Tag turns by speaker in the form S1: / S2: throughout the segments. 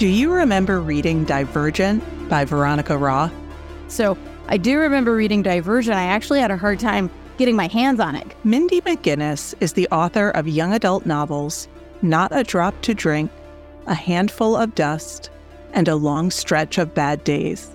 S1: Do you remember reading Divergent by Veronica Roth?
S2: So I do remember reading Divergent. I actually had a hard time getting my hands on it.
S1: Mindy McGinnis is the author of young adult novels Not a Drop to Drink, A Handful of Dust, and A Long Stretch of Bad Days.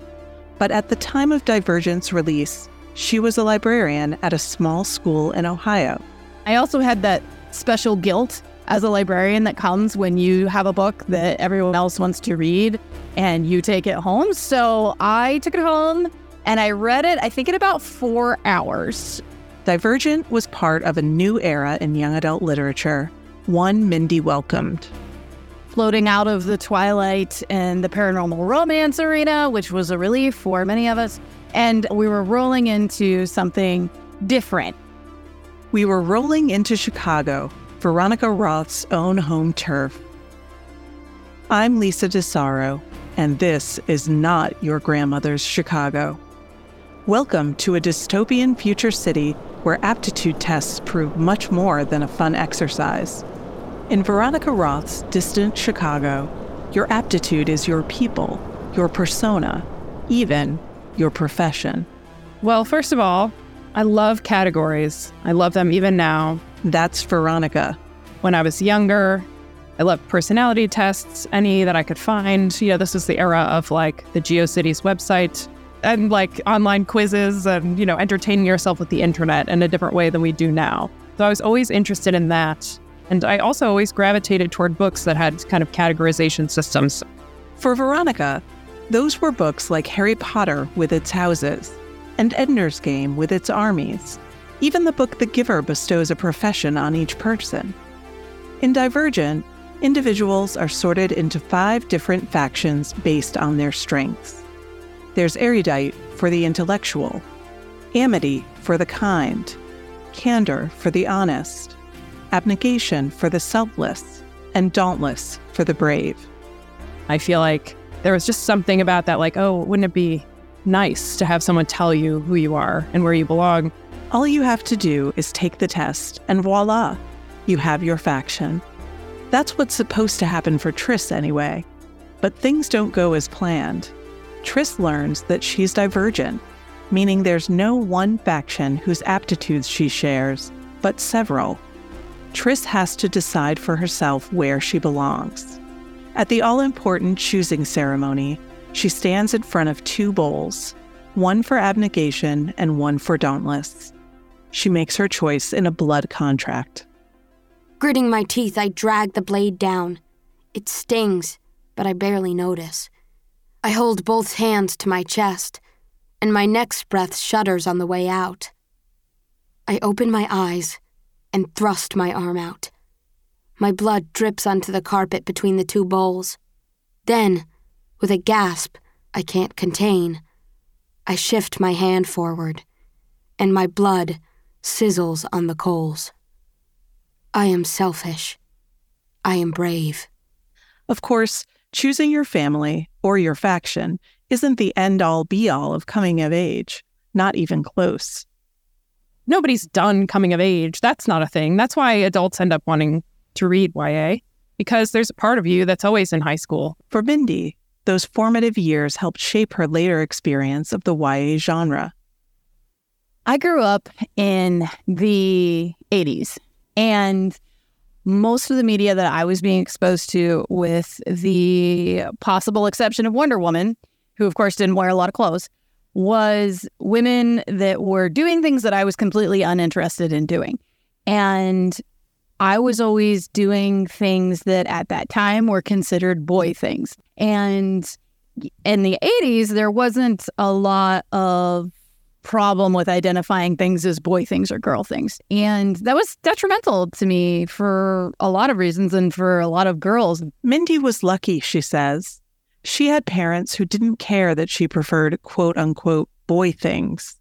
S1: But at the time of Divergent's release, she was a librarian at a small school in Ohio.
S2: I also had that special guilt as a librarian that comes when you have a book that everyone else wants to read and you take it home. So I took it home and I read it, I think, in about four hours.
S1: Divergent was part of a new era in young adult literature, one Mindy welcomed.
S2: Floating out of the Twilight and the paranormal romance arena, which was a relief for many of us, and we were rolling into something different.
S1: We were rolling into Chicago, Veronica Roth's own home turf. I'm Lisa DeSaro, and this is not your grandmother's Chicago. Welcome to a dystopian future city where aptitude tests prove much more than a fun exercise. In Veronica Roth's distant Chicago, your aptitude is your people, your persona, even your profession.
S3: Well, first of all, I love categories. I love them even now.
S1: That's Veronica.
S3: When I was younger, I loved personality tests, any that I could find. You know, this was the era of like the GeoCities website and like online quizzes and, you know, entertaining yourself with the internet in a different way than we do now. So I was always interested in that. And I also always gravitated toward books that had kind of categorization systems.
S1: For Veronica, those were books like Harry Potter with its houses and Ender's Game with its armies. Even the book The Giver bestows a profession on each person. In Divergent, individuals are sorted into five different factions based on their strengths. There's erudite for the intellectual, amity for the kind, candor for the honest, abnegation for the selfless, and dauntless for the brave.
S3: I feel like there was just something about that, like, oh, wouldn't it be nice to have someone tell you who you are and where you belong?
S1: All you have to do is take the test, and voila, you have your faction. That's what's supposed to happen for Tris anyway. But things don't go as planned. Tris learns that she's divergent, meaning there's no one faction whose aptitudes she shares, but several. Tris has to decide for herself where she belongs. At the all important choosing ceremony, she stands in front of two bowls, one for abnegation and one for dauntless. She makes her choice in a blood contract.
S4: Gritting my teeth, I drag the blade down. It stings, but I barely notice. I hold both hands to my chest, and my next breath shudders on the way out. I open my eyes and thrust my arm out. My blood drips onto the carpet between the two bowls. Then, with a gasp I can't contain, I shift my hand forward, and my blood sizzles on the coals. I am selfish. I am brave.
S1: Of course, choosing your family or your faction isn't the end all be all of coming of age, not even close.
S3: Nobody's done coming of age. That's not a thing. That's why adults end up wanting to read YA, because there's a part of you that's always in high school.
S1: For Mindy, those formative years helped shape her later experience of the YA genre.
S2: I grew up in the 80s, and most of the media that I was being exposed to, with the possible exception of Wonder Woman, who of course didn't wear a lot of clothes, was women that were doing things that I was completely uninterested in doing. And I was always doing things that at that time were considered boy things. And in the 80s, there wasn't a lot of problem with identifying things as boy things or girl things. And that was detrimental to me for a lot of reasons and for a lot of girls.
S1: Mindy was lucky, she says. She had parents who didn't care that she preferred quote unquote boy things.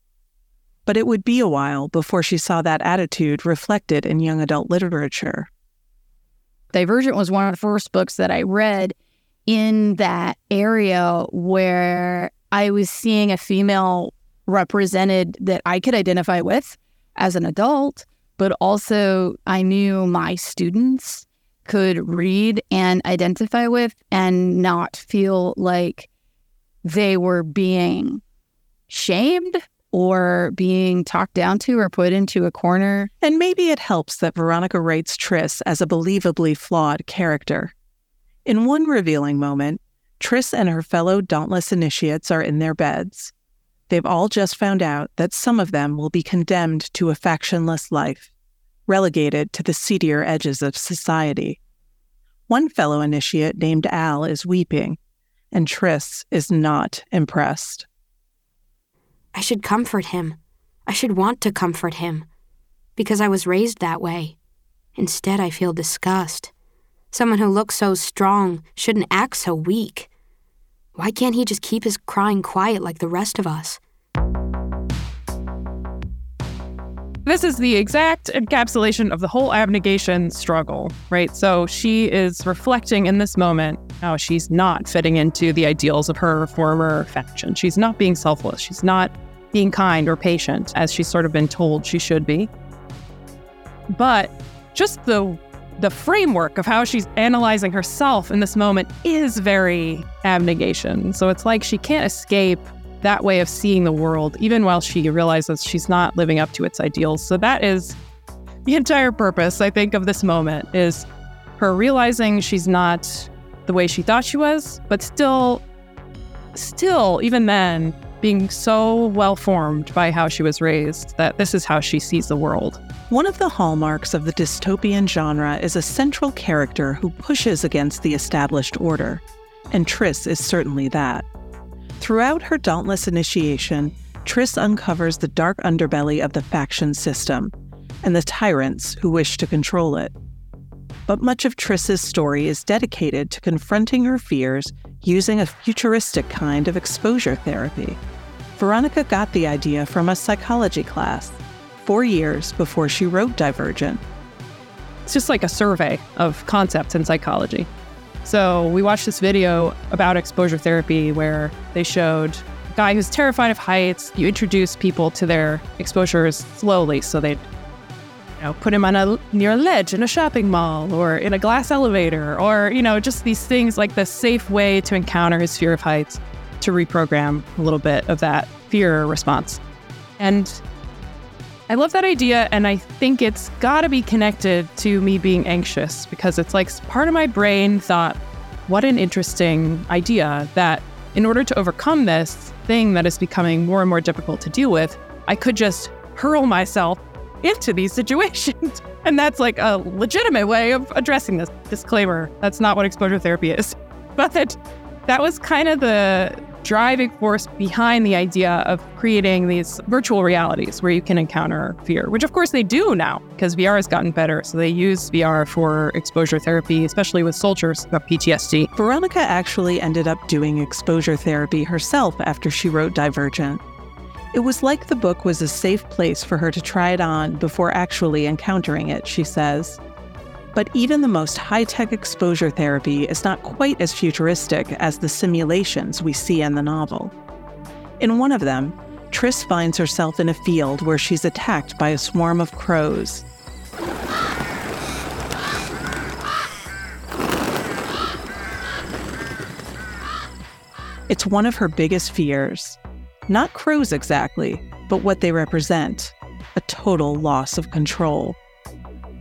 S1: But it would be a while before she saw that attitude reflected in young adult literature.
S2: Divergent was one of the first books that I read in that area where I was seeing a female represented that I could identify with as an adult, but also I knew my students could read and identify with and not feel like they were being shamed or being talked down to or put into a corner.
S1: And maybe it helps that Veronica writes Tris as a believably flawed character. In one revealing moment, Tris and her fellow Dauntless initiates are in their beds. They've all just found out that some of them will be condemned to a factionless life, relegated to the seedier edges of society. One fellow initiate named Al is weeping, and Tris is not impressed.
S4: I should comfort him. I should want to comfort him. Because I was raised that way. Instead, I feel disgust. Someone who looks so strong shouldn't act so weak. Why can't he just keep his crying quiet like the rest of us?
S3: This is the exact encapsulation of the whole abnegation struggle, right? So she is reflecting in this moment how she's not fitting into the ideals of her former faction. She's not being selfless. She's not being kind or patient as she's sort of been told she should be. But just the the framework of how she's analyzing herself in this moment is very abnegation. So it's like she can't escape that way of seeing the world, even while she realizes she's not living up to its ideals. So that is the entire purpose, I think, of this moment is her realizing she's not the way she thought she was, but still, still, even then, being so well formed by how she was raised that this is how she sees the world.
S1: One of the hallmarks of the dystopian genre is a central character who pushes against the established order, and Tris is certainly that. Throughout her dauntless initiation, Tris uncovers the dark underbelly of the faction system and the tyrants who wish to control it. But much of Tris's story is dedicated to confronting her fears using a futuristic kind of exposure therapy. Veronica got the idea from a psychology class four years before she wrote Divergent.
S3: It's just like a survey of concepts in psychology. So we watched this video about exposure therapy where they showed a guy who's terrified of heights. You introduce people to their exposures slowly, so they'd you know, put him on a near a ledge in a shopping mall or in a glass elevator, or you know, just these things like the safe way to encounter his fear of heights to reprogram a little bit of that fear response. And I love that idea, and I think it's got to be connected to me being anxious because it's like part of my brain thought, what an interesting idea that in order to overcome this thing that is becoming more and more difficult to deal with, I could just hurl myself into these situations. and that's like a legitimate way of addressing this. Disclaimer that's not what exposure therapy is. But that, that was kind of the driving force behind the idea of creating these virtual realities where you can encounter fear, which of course they do now because VR has gotten better. So they use VR for exposure therapy, especially with soldiers with PTSD.
S1: Veronica actually ended up doing exposure therapy herself after she wrote Divergent. It was like the book was a safe place for her to try it on before actually encountering it, she says. But even the most high tech exposure therapy is not quite as futuristic as the simulations we see in the novel. In one of them, Tris finds herself in a field where she's attacked by a swarm of crows. It's one of her biggest fears. Not crows exactly, but what they represent a total loss of control.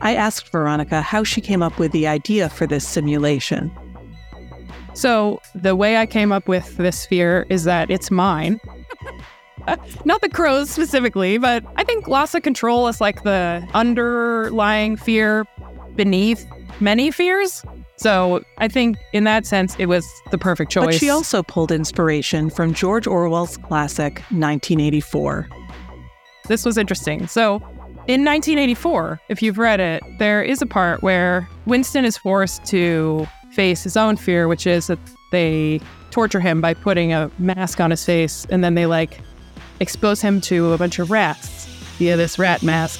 S1: I asked Veronica how she came up with the idea for this simulation.
S3: So, the way I came up with this fear is that it's mine. Not the crows specifically, but I think loss of control is like the underlying fear beneath many fears. So I think in that sense, it was the perfect choice.
S1: But she also pulled inspiration from George Orwell's classic 1984.
S3: This was interesting. So in 1984, if you've read it, there is a part where Winston is forced to face his own fear, which is that they torture him by putting a mask on his face and then they like expose him to a bunch of rats via this rat mask.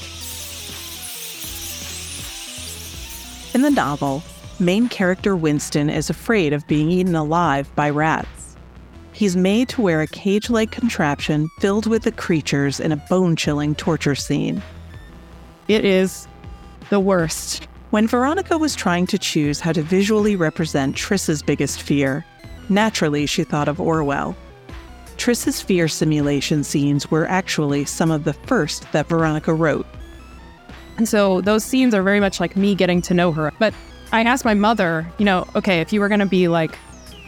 S1: In the novel, main character Winston is afraid of being eaten alive by rats. He's made to wear a cage like contraption filled with the creatures in a bone chilling torture scene.
S3: It is the worst.
S1: When Veronica was trying to choose how to visually represent Tris's biggest fear, naturally she thought of Orwell. Tris's fear simulation scenes were actually some of the first that Veronica wrote.
S3: And so those scenes are very much like me getting to know her. But I asked my mother, you know, okay, if you were going to be like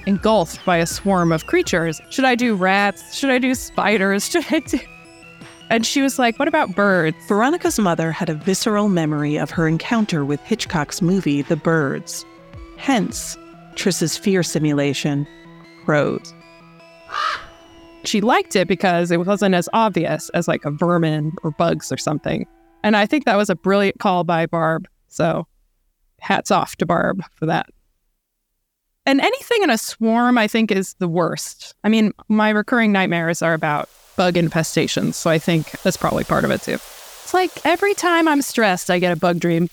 S3: engulfed by a swarm of creatures, should I do rats? Should I do spiders? Should I do and she was like, What about birds?
S1: Veronica's mother had a visceral memory of her encounter with Hitchcock's movie, The Birds. Hence, Tris's fear simulation, crows.
S3: She liked it because it wasn't as obvious as like a vermin or bugs or something. And I think that was a brilliant call by Barb. So hats off to Barb for that. And anything in a swarm, I think, is the worst. I mean, my recurring nightmares are about bug infestations. So I think that's probably part of it too. It's like every time I'm stressed, I get a bug dream.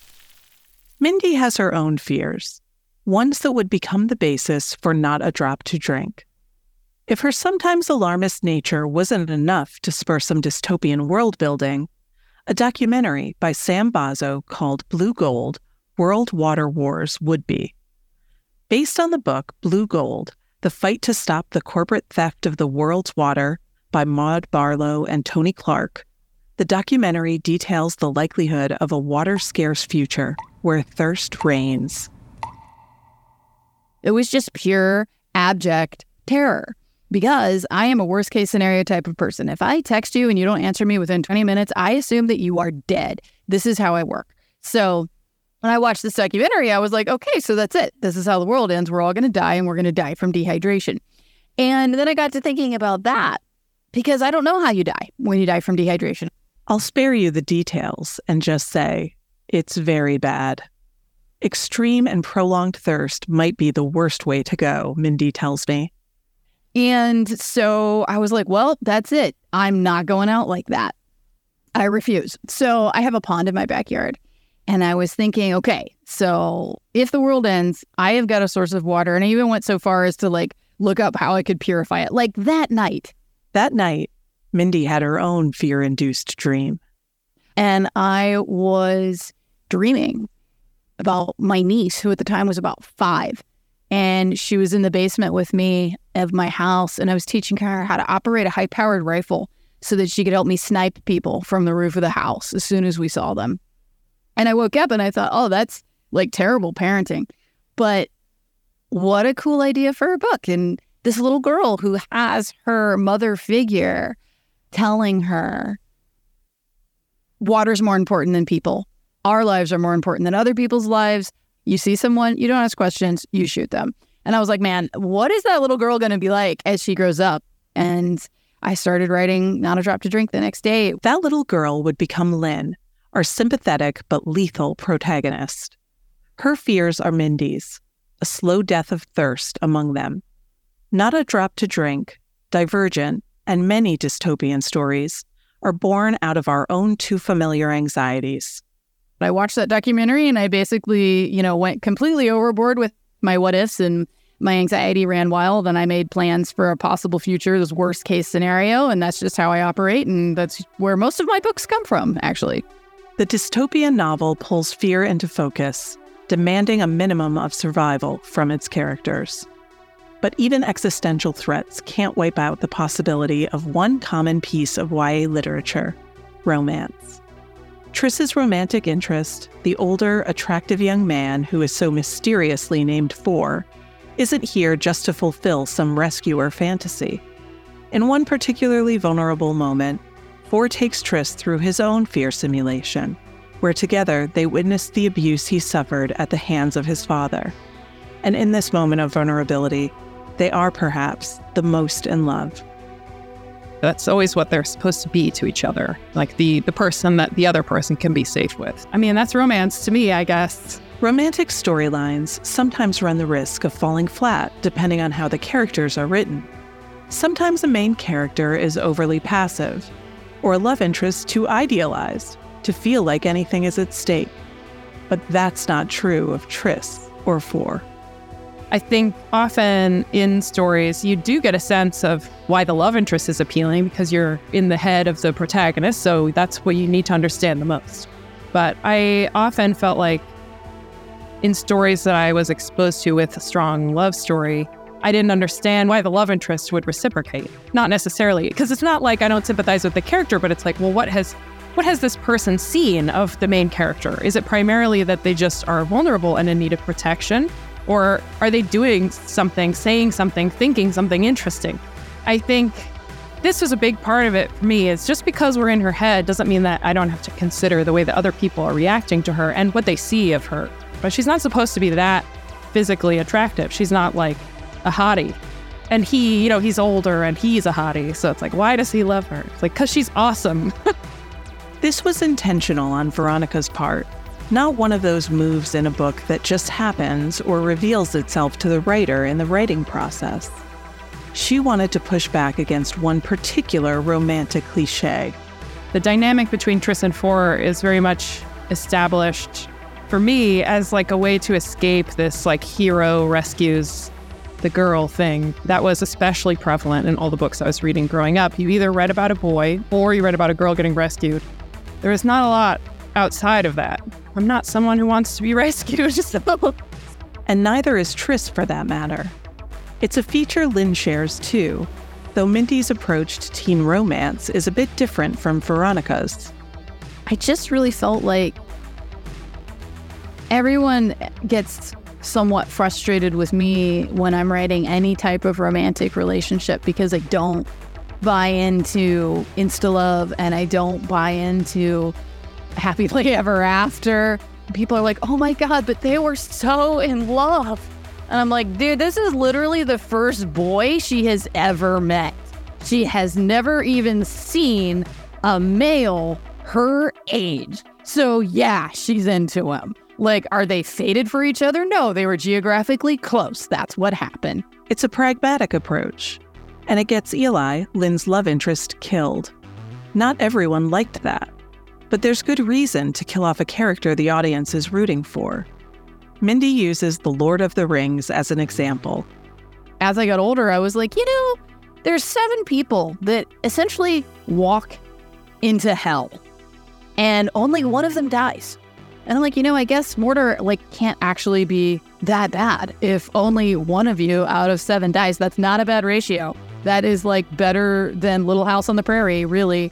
S1: Mindy has her own fears, ones that would become the basis for not a drop to drink. If her sometimes alarmist nature wasn't enough to spur some dystopian world building, a documentary by Sam Bozzo called Blue Gold World Water Wars would be. Based on the book Blue Gold, the fight to stop the corporate theft of the world's water by Maude Barlow and Tony Clarke, the documentary details the likelihood of a water scarce future where thirst reigns.
S2: It was just pure, abject terror because I am a worst case scenario type of person. If I text you and you don't answer me within 20 minutes, I assume that you are dead. This is how I work. So when I watched this documentary, I was like, okay, so that's it. This is how the world ends. We're all going to die and we're going to die from dehydration. And then I got to thinking about that because I don't know how you die when you die from dehydration.
S1: I'll spare you the details and just say it's very bad. Extreme and prolonged thirst might be the worst way to go, Mindy tells me.
S2: And so I was like, well, that's it. I'm not going out like that. I refuse. So I have a pond in my backyard. And I was thinking, okay, so if the world ends, I have got a source of water. And I even went so far as to like look up how I could purify it. Like that night,
S1: that night, Mindy had her own fear induced dream.
S2: And I was dreaming about my niece, who at the time was about five. And she was in the basement with me of my house. And I was teaching her how to operate a high powered rifle so that she could help me snipe people from the roof of the house as soon as we saw them. And I woke up and I thought, oh, that's like terrible parenting. But what a cool idea for a book. And this little girl who has her mother figure telling her water's more important than people. Our lives are more important than other people's lives. You see someone, you don't ask questions, you shoot them. And I was like, man, what is that little girl going to be like as she grows up? And I started writing Not a Drop to Drink the next day.
S1: That little girl would become Lynn, our sympathetic but lethal protagonist. Her fears are Mindy's, a slow death of thirst among them. Not a Drop to Drink, Divergent, and many dystopian stories are born out of our own too familiar anxieties.
S2: I watched that documentary and I basically, you know, went completely overboard with my what ifs and my anxiety ran wild and I made plans for a possible future, this worst case scenario. And that's just how I operate. And that's where most of my books come from, actually.
S1: The dystopian novel pulls fear into focus, demanding a minimum of survival from its characters. But even existential threats can't wipe out the possibility of one common piece of YA literature romance. Tris's romantic interest, the older, attractive young man who is so mysteriously named Four, isn't here just to fulfill some rescuer fantasy. In one particularly vulnerable moment, Four takes Tris through his own fear simulation, where together they witness the abuse he suffered at the hands of his father. And in this moment of vulnerability, they are perhaps the most in love.
S3: That's always what they're supposed to be to each other, like the the person that the other person can be safe with. I mean, that's romance to me, I guess.
S1: Romantic storylines sometimes run the risk of falling flat depending on how the characters are written. Sometimes a main character is overly passive, or a love interest too idealized to feel like anything is at stake. But that's not true of Tris or Four.
S3: I think often in stories, you do get a sense of why the love interest is appealing because you're in the head of the protagonist. So that's what you need to understand the most. But I often felt like in stories that I was exposed to with a strong love story, I didn't understand why the love interest would reciprocate. Not necessarily, because it's not like I don't sympathize with the character, but it's like, well, what has what has this person seen of the main character? Is it primarily that they just are vulnerable and in need of protection? Or are they doing something, saying something, thinking something interesting? I think this was a big part of it for me is just because we're in her head doesn't mean that I don't have to consider the way that other people are reacting to her and what they see of her. But she's not supposed to be that physically attractive. She's not like a hottie. And he, you know, he's older and he's a hottie. So it's like, why does he love her? It's like, because she's awesome.
S1: this was intentional on Veronica's part, not one of those moves in a book that just happens or reveals itself to the writer in the writing process. She wanted to push back against one particular romantic cliche.
S3: The dynamic between Tris and Four is very much established for me as like a way to escape this like hero rescues the girl thing that was especially prevalent in all the books I was reading growing up. You either read about a boy or you read about a girl getting rescued. There is not a lot outside of that. I'm not someone who wants to be rescued.
S1: and neither is Tris for that matter. It's a feature Lynn shares too, though Mindy's approach to teen romance is a bit different from Veronica's.
S2: I just really felt like everyone gets somewhat frustrated with me when I'm writing any type of romantic relationship because I don't buy into insta love and I don't buy into happily ever after. People are like, oh my God, but they were so in love. And I'm like, dude, this is literally the first boy she has ever met. She has never even seen a male her age. So, yeah, she's into him. Like, are they fated for each other? No, they were geographically close. That's what happened.
S1: It's a pragmatic approach, and it gets Eli, Lynn's love interest, killed. Not everyone liked that, but there's good reason to kill off a character the audience is rooting for. Mindy uses The Lord of the Rings as an example.
S2: As I got older, I was like, you know, there's seven people that essentially walk into hell, and only one of them dies. And I'm like, you know, I guess Mordor like can't actually be that bad. If only one of you out of seven dies, that's not a bad ratio. That is like better than Little House on the Prairie, really.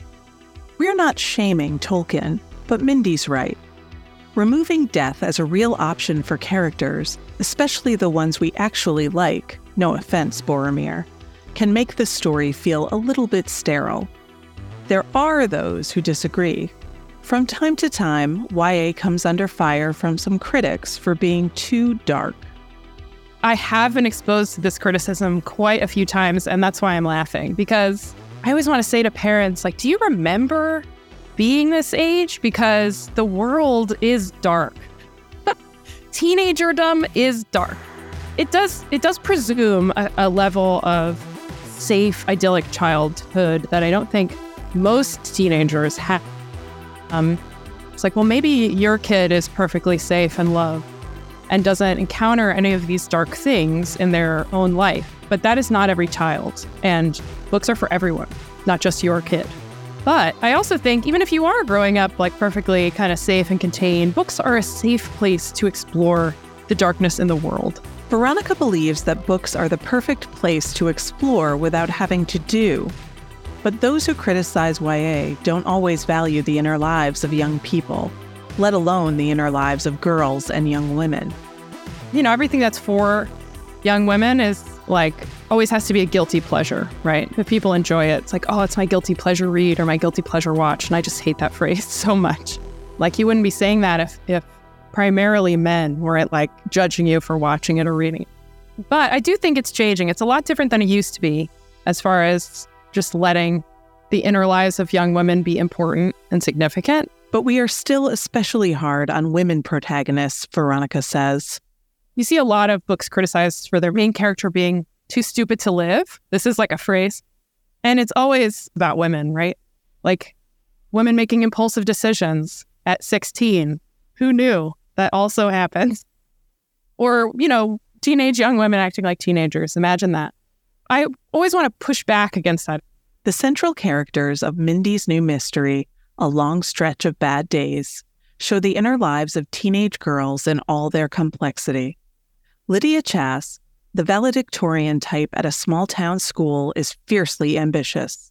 S1: We're not shaming Tolkien, but Mindy's right. Removing death as a real option for characters, especially the ones we actually like, no offense, Boromir, can make the story feel a little bit sterile. There are those who disagree, from time to time, YA comes under fire from some critics for being too dark.
S3: I have been exposed to this criticism quite a few times, and that's why I'm laughing because I always want to say to parents, like, do you remember being this age? Because the world is dark. Teenagerdom is dark. It does it does presume a, a level of safe, idyllic childhood that I don't think most teenagers have. Um, it's like, well, maybe your kid is perfectly safe and loved and doesn't encounter any of these dark things in their own life. But that is not every child. And books are for everyone, not just your kid. But I also think even if you are growing up like perfectly kind of safe and contained, books are a safe place to explore the darkness in the world.
S1: Veronica believes that books are the perfect place to explore without having to do. But those who criticize YA don't always value the inner lives of young people, let alone the inner lives of girls and young women.
S3: You know, everything that's for young women is like always has to be a guilty pleasure, right? If people enjoy it, it's like, oh, it's my guilty pleasure read or my guilty pleasure watch. And I just hate that phrase so much. Like, you wouldn't be saying that if, if primarily men were at like judging you for watching it or reading it. But I do think it's changing. It's a lot different than it used to be as far as just letting the inner lives of young women be important and significant.
S1: But we are still especially hard on women protagonists, Veronica says.
S3: You see a lot of books criticized for their main character being too stupid to live. This is like a phrase. And it's always about women, right? Like women making impulsive decisions at 16. Who knew that also happens? Or, you know, teenage young women acting like teenagers. Imagine that. I always want to push back against that.
S1: The central characters of Mindy's new mystery, A Long Stretch of Bad Days, show the inner lives of teenage girls in all their complexity. Lydia Chass, the valedictorian type at a small town school, is fiercely ambitious.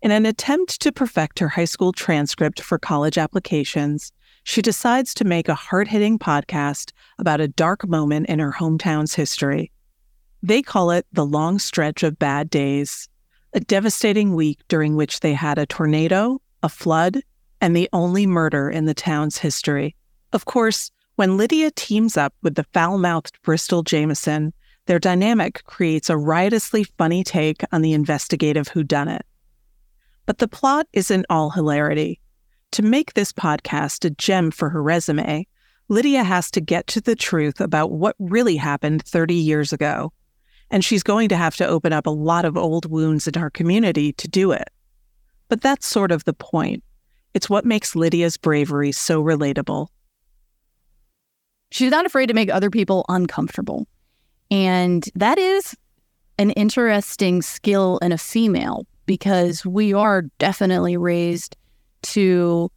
S1: In an attempt to perfect her high school transcript for college applications, she decides to make a hard hitting podcast about a dark moment in her hometown's history. They call it the long stretch of bad days, a devastating week during which they had a tornado, a flood, and the only murder in the town's history. Of course, when Lydia teams up with the foul mouthed Bristol Jameson, their dynamic creates a riotously funny take on the investigative whodunit. But the plot isn't all hilarity. To make this podcast a gem for her resume, Lydia has to get to the truth about what really happened 30 years ago. And she's going to have to open up a lot of old wounds in her community to do it. But that's sort of the point. It's what makes Lydia's bravery so relatable.
S2: She's not afraid to make other people uncomfortable. And that is an interesting skill in a female because we are definitely raised to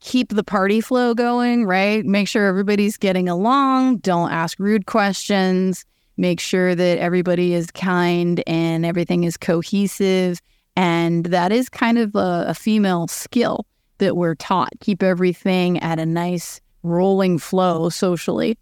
S2: keep the party flow going, right? Make sure everybody's getting along. Don't ask rude questions. Make sure that everybody is kind and everything is cohesive. And that is kind of a, a female skill that we're taught. Keep everything at a nice rolling flow socially.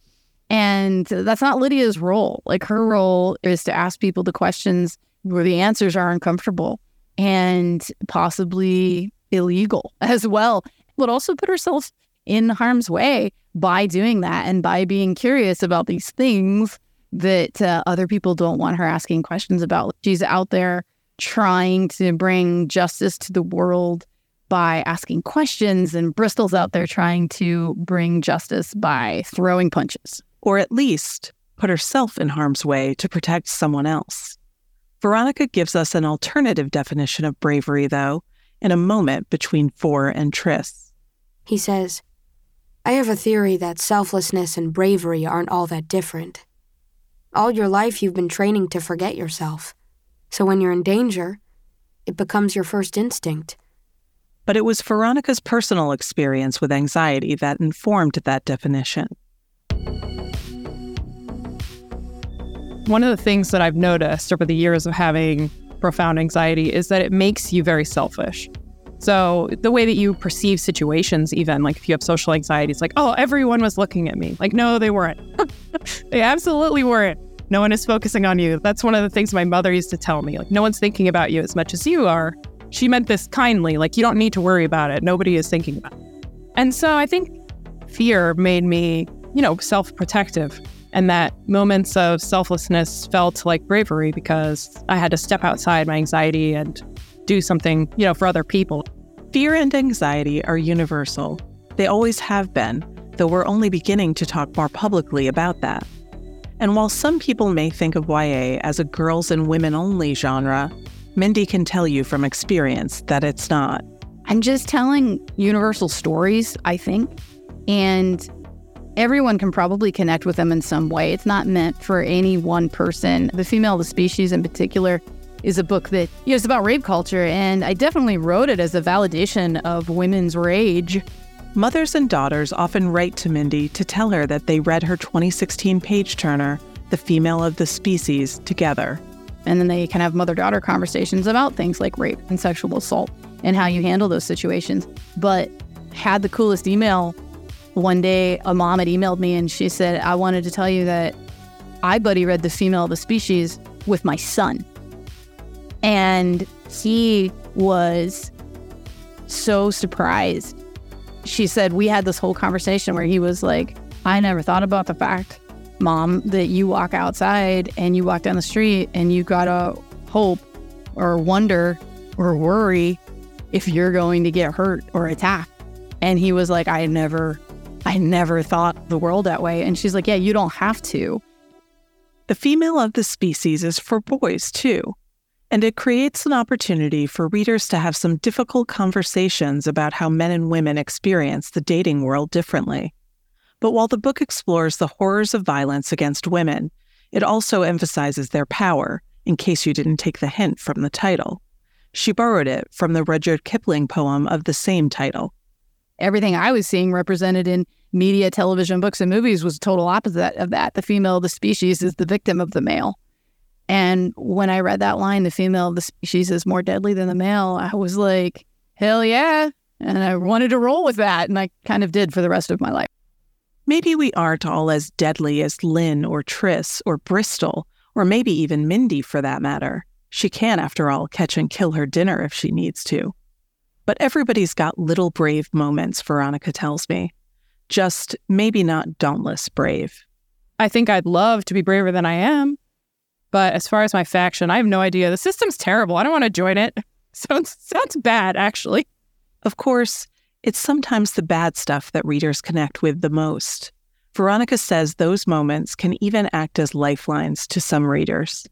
S2: And that's not Lydia's role. Like her role is to ask people the questions where the answers are uncomfortable and possibly illegal as well, but also put herself in harm's way by doing that and by being curious about these things that uh, other people don't want her asking questions about. She's out there trying to bring justice to the world by asking questions, and Bristol's out there trying to bring justice by throwing punches.
S1: Or at least put herself in harm's way to protect someone else. Veronica gives us an alternative definition of bravery, though, in a moment between Four and Tris.
S4: He says, I have a theory that selflessness and bravery aren't all that different. All your life, you've been training to forget yourself. So when you're in danger, it becomes your first instinct.
S1: But it was Veronica's personal experience with anxiety that informed that definition.
S3: One of the things that I've noticed over the years of having profound anxiety is that it makes you very selfish. So the way that you perceive situations, even like if you have social anxiety, it's like, oh, everyone was looking at me. Like, no, they weren't. they absolutely weren't. No one is focusing on you. That's one of the things my mother used to tell me. Like, no one's thinking about you as much as you are. She meant this kindly. Like, you don't need to worry about it. Nobody is thinking about it. And so I think fear made me, you know, self protective and that moments of selflessness felt like bravery because I had to step outside my anxiety and do something, you know, for other people.
S1: Fear and anxiety are universal. They always have been, though we're only beginning to talk more publicly about that. And while some people may think of YA as a girls and women only genre, Mindy can tell you from experience that it's not.
S2: I'm just telling universal stories, I think. And everyone can probably connect with them in some way. It's not meant for any one person. The Female of the Species, in particular, is a book that you know, it's about rape culture, and I definitely wrote it as a validation of women's rage.
S1: Mothers and daughters often write to Mindy to tell her that they read her 2016 page turner, The Female of the Species, together.
S2: And then they can have mother daughter conversations about things like rape and sexual assault and how you handle those situations. But had the coolest email one day, a mom had emailed me and she said, I wanted to tell you that I buddy read The Female of the Species with my son. And he was so surprised. She said, We had this whole conversation where he was like, I never thought about the fact, mom, that you walk outside and you walk down the street and you gotta hope or wonder or worry if you're going to get hurt or attacked. And he was like, I never I never thought the world that way. And she's like, Yeah, you don't have to.
S1: The female of the species is for boys, too. And it creates an opportunity for readers to have some difficult conversations about how men and women experience the dating world differently. But while the book explores the horrors of violence against women, it also emphasizes their power, in case you didn't take the hint from the title. She borrowed it from the Rudyard Kipling poem of the same title.
S2: everything I was seeing represented in media, television, books, and movies was total opposite of that. The female of the species is the victim of the male. And when I read that line, the female of the species is more deadly than the male, I was like, hell yeah. And I wanted to roll with that. And I kind of did for the rest of my life.
S1: Maybe we aren't all as deadly as Lynn or Tris or Bristol, or maybe even Mindy for that matter. She can, after all, catch and kill her dinner if she needs to. But everybody's got little brave moments, Veronica tells me. Just maybe not dauntless brave.
S3: I think I'd love to be braver than I am. But as far as my faction, I have no idea. The system's terrible. I don't want to join it. Sounds sounds bad, actually.
S1: Of course, it's sometimes the bad stuff that readers connect with the most. Veronica says those moments can even act as lifelines to some readers.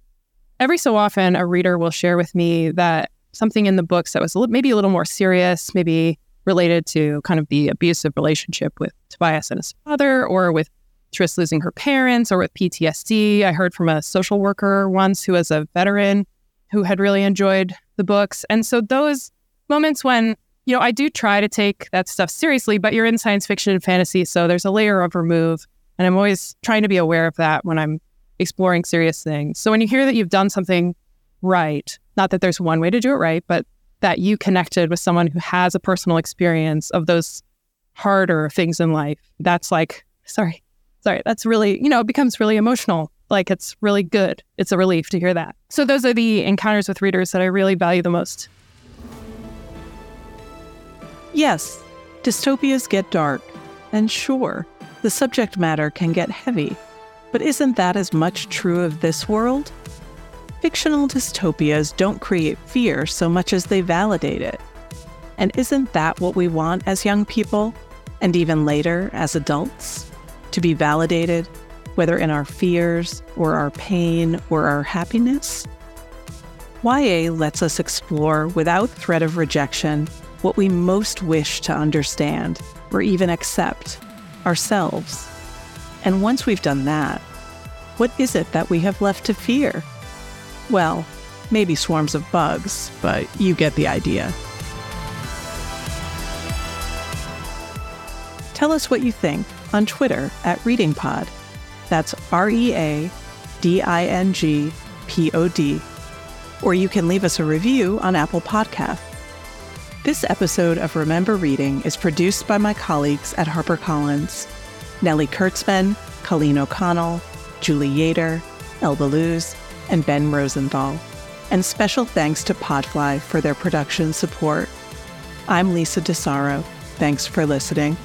S3: Every so often, a reader will share with me that something in the books that was maybe a little more serious, maybe related to kind of the abusive relationship with Tobias and his father, or with Tris losing her parents, or with PTSD. I heard from a social worker once who was a veteran who had really enjoyed the books. And so those moments when, you know, I do try to take that stuff seriously, but you're in science fiction and fantasy, so there's a layer of remove. And I'm always trying to be aware of that when I'm exploring serious things. So when you hear that you've done something right, not that there's one way to do it right, but that you connected with someone who has a personal experience of those harder things in life, that's like, sorry, sorry, that's really, you know, it becomes really emotional. Like it's really good. It's a relief to hear that. So those are the encounters with readers that I really value the most.
S1: Yes, dystopias get dark. And sure, the subject matter can get heavy. But isn't that as much true of this world? Fictional dystopias don't create fear so much as they validate it. And isn't that what we want as young people, and even later as adults? To be validated, whether in our fears, or our pain, or our happiness? YA lets us explore without threat of rejection what we most wish to understand or even accept ourselves. And once we've done that, what is it that we have left to fear? Well, maybe swarms of bugs, but you get the idea. Tell us what you think on Twitter at ReadingPod. That's R E A D I N G P O D. Or you can leave us a review on Apple Podcasts. This episode of Remember Reading is produced by my colleagues at HarperCollins Nellie Kurtzman, Colleen O'Connell, Julie Yater, Elba Luz, and Ben Rosenthal. And special thanks to Podfly for their production support. I'm Lisa DeSaro. Thanks for listening.